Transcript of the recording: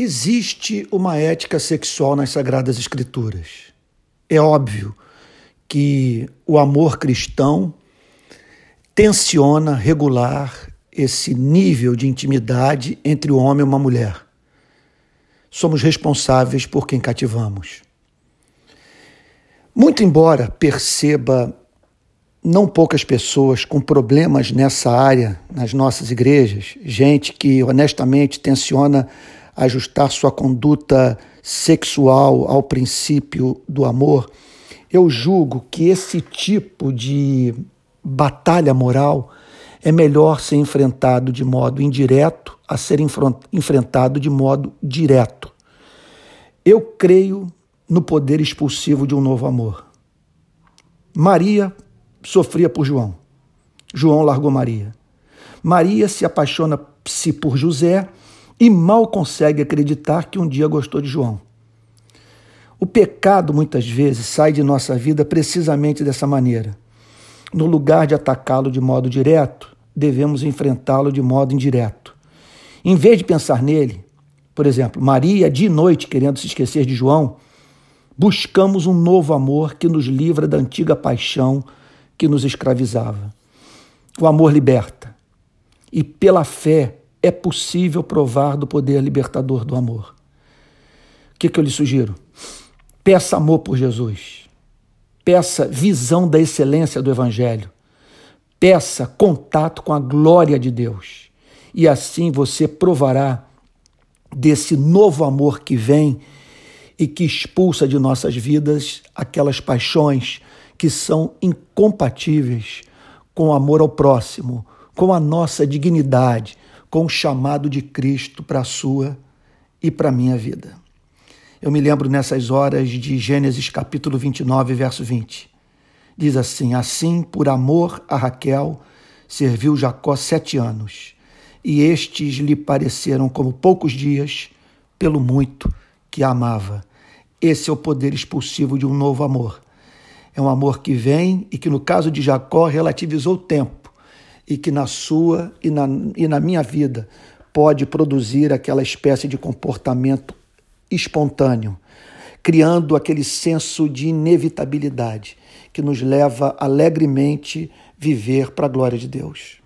Existe uma ética sexual nas Sagradas Escrituras. É óbvio que o amor cristão tensiona regular esse nível de intimidade entre o homem e uma mulher. Somos responsáveis por quem cativamos. Muito embora perceba não poucas pessoas com problemas nessa área nas nossas igrejas, gente que honestamente tensiona ajustar sua conduta sexual ao princípio do amor, eu julgo que esse tipo de batalha moral é melhor ser enfrentado de modo indireto a ser enfrentado de modo direto. Eu creio no poder expulsivo de um novo amor. Maria sofria por João. João largou Maria. Maria se apaixona-se por José e mal consegue acreditar que um dia gostou de João. O pecado muitas vezes sai de nossa vida precisamente dessa maneira. No lugar de atacá-lo de modo direto, devemos enfrentá-lo de modo indireto. Em vez de pensar nele, por exemplo, Maria de noite querendo se esquecer de João, buscamos um novo amor que nos livra da antiga paixão que nos escravizava. O amor liberta. E pela fé é possível provar do poder libertador do amor. O que, que eu lhe sugiro? Peça amor por Jesus. Peça visão da excelência do Evangelho. Peça contato com a glória de Deus. E assim você provará desse novo amor que vem e que expulsa de nossas vidas aquelas paixões que são incompatíveis com o amor ao próximo, com a nossa dignidade, com o chamado de Cristo para a sua e para a minha vida. Eu me lembro nessas horas de Gênesis capítulo 29, verso 20. Diz assim: Assim, por amor a Raquel, serviu Jacó sete anos, e estes lhe pareceram como poucos dias, pelo muito que a amava. Esse é o poder expulsivo de um novo amor. É um amor que vem e que, no caso de Jacó, relativizou o tempo e que na sua e na, e na minha vida pode produzir aquela espécie de comportamento espontâneo, criando aquele senso de inevitabilidade que nos leva alegremente viver para a glória de Deus.